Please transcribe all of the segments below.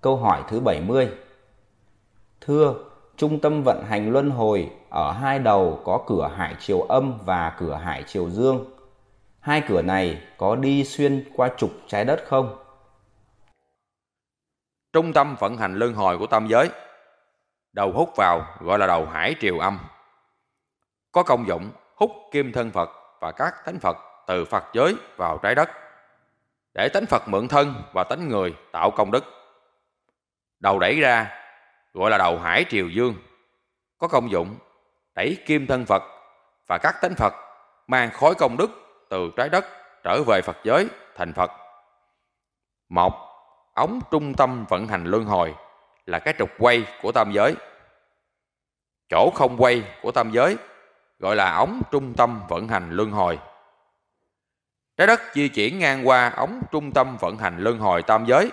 Câu hỏi thứ 70 Thưa, trung tâm vận hành luân hồi ở hai đầu có cửa hải chiều âm và cửa hải chiều dương. Hai cửa này có đi xuyên qua trục trái đất không? Trung tâm vận hành luân hồi của tam giới Đầu hút vào gọi là đầu hải triều âm. Có công dụng hút kim thân Phật và các thánh Phật từ Phật giới vào trái đất để tánh Phật mượn thân và tánh người tạo công đức. Đầu đẩy ra gọi là đầu hải triều dương, có công dụng đẩy kim thân Phật và các tánh Phật mang khối công đức từ trái đất trở về Phật giới thành Phật. Một, ống trung tâm vận hành luân hồi là cái trục quay của tam giới. Chỗ không quay của tam giới gọi là ống trung tâm vận hành luân hồi. Trái đất di chuyển ngang qua ống trung tâm vận hành luân hồi tam giới.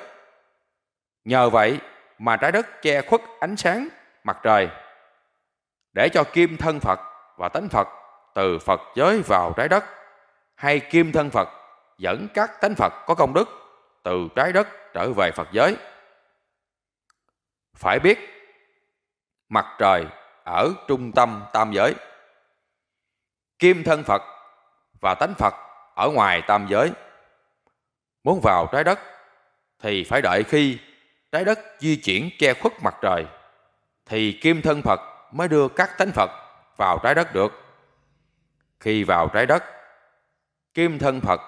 Nhờ vậy mà trái đất che khuất ánh sáng mặt trời, để cho kim thân Phật và tánh Phật từ Phật giới vào trái đất, hay kim thân Phật dẫn các tánh Phật có công đức từ trái đất trở về Phật giới. Phải biết, mặt trời ở trung tâm tam giới. Kim thân Phật và tánh Phật ở ngoài tam giới. Muốn vào trái đất thì phải đợi khi trái đất di chuyển che khuất mặt trời thì kim thân Phật mới đưa các thánh Phật vào trái đất được. Khi vào trái đất, kim thân Phật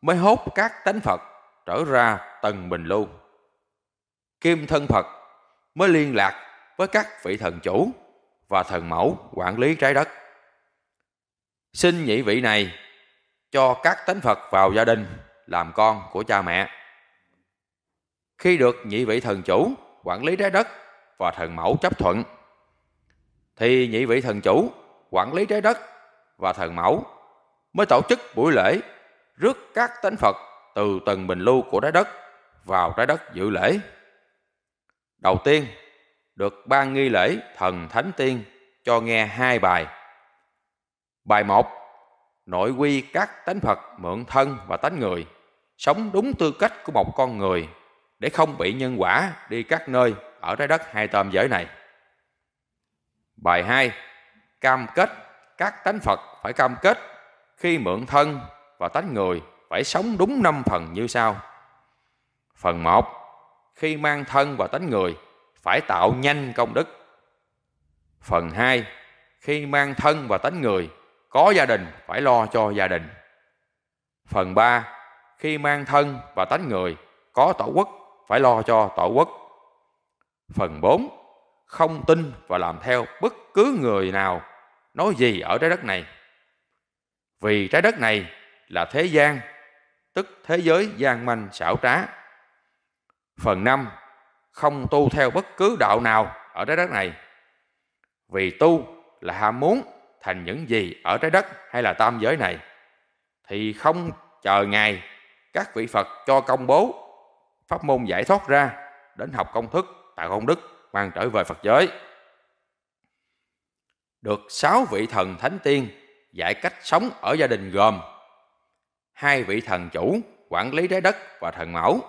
mới hốt các thánh Phật trở ra tầng bình lưu. Kim thân Phật mới liên lạc với các vị thần chủ và thần mẫu quản lý trái đất. Xin nhị vị này cho các tánh Phật vào gia đình làm con của cha mẹ. Khi được nhị vị thần chủ quản lý trái đất và thần mẫu chấp thuận, thì nhị vị thần chủ quản lý trái đất và thần mẫu mới tổ chức buổi lễ rước các tánh Phật từ tầng bình lưu của trái đất vào trái đất dự lễ. Đầu tiên, được ban nghi lễ thần thánh tiên cho nghe hai bài. Bài một nội quy các tánh Phật mượn thân và tánh người, sống đúng tư cách của một con người để không bị nhân quả đi các nơi ở trái đất hai tam giới này. Bài 2. Cam kết, các tánh Phật phải cam kết, khi mượn thân và tánh người phải sống đúng năm phần như sau. Phần 1. Khi mang thân và tánh người phải tạo nhanh công đức. Phần 2. Khi mang thân và tánh người, có gia đình phải lo cho gia đình. Phần 3. Khi mang thân và tánh người, có tổ quốc phải lo cho tổ quốc. Phần 4. Không tin và làm theo bất cứ người nào nói gì ở trái đất này. Vì trái đất này là thế gian, tức thế giới gian manh xảo trá. Phần 5. Không tu theo bất cứ đạo nào ở trái đất này. Vì tu là ham muốn thành những gì ở trái đất hay là tam giới này thì không chờ ngày các vị Phật cho công bố pháp môn giải thoát ra, đến học công thức, tạo công đức mang trở về Phật giới. Được sáu vị thần thánh tiên dạy cách sống ở gia đình gồm hai vị thần chủ quản lý trái đất và thần mẫu,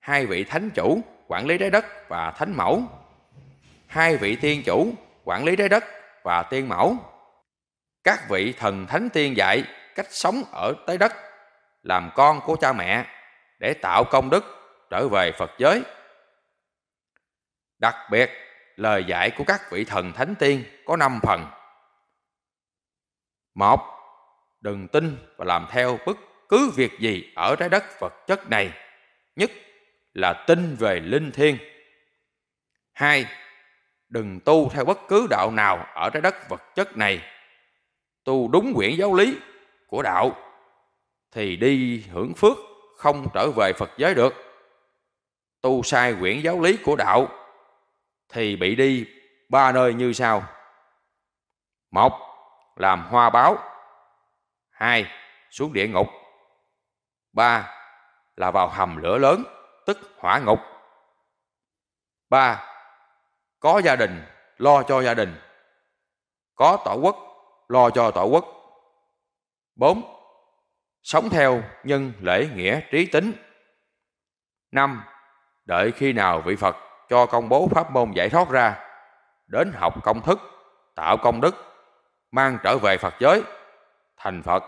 hai vị thánh chủ quản lý trái đất và thánh mẫu, hai vị tiên chủ quản lý trái đất và tiên mẫu. Các vị thần thánh tiên dạy cách sống ở trái đất, làm con của cha mẹ để tạo công đức trở về Phật giới. Đặc biệt, lời dạy của các vị thần thánh tiên có năm phần. Một, đừng tin và làm theo bất cứ việc gì ở trái đất vật chất này, nhất là tin về linh thiêng. Hai, đừng tu theo bất cứ đạo nào ở trái đất vật chất này tu đúng quyển giáo lý của đạo thì đi hưởng phước không trở về Phật giới được. Tu sai quyển giáo lý của đạo thì bị đi ba nơi như sau. Một, làm hoa báo. Hai, xuống địa ngục. Ba, là vào hầm lửa lớn, tức hỏa ngục. Ba, có gia đình, lo cho gia đình. Có tổ quốc, lo cho tổ quốc. bốn Sống theo nhân lễ nghĩa trí tính. năm đợi khi nào vị Phật cho công bố pháp môn giải thoát ra, đến học công thức, tạo công đức, mang trở về Phật giới, thành Phật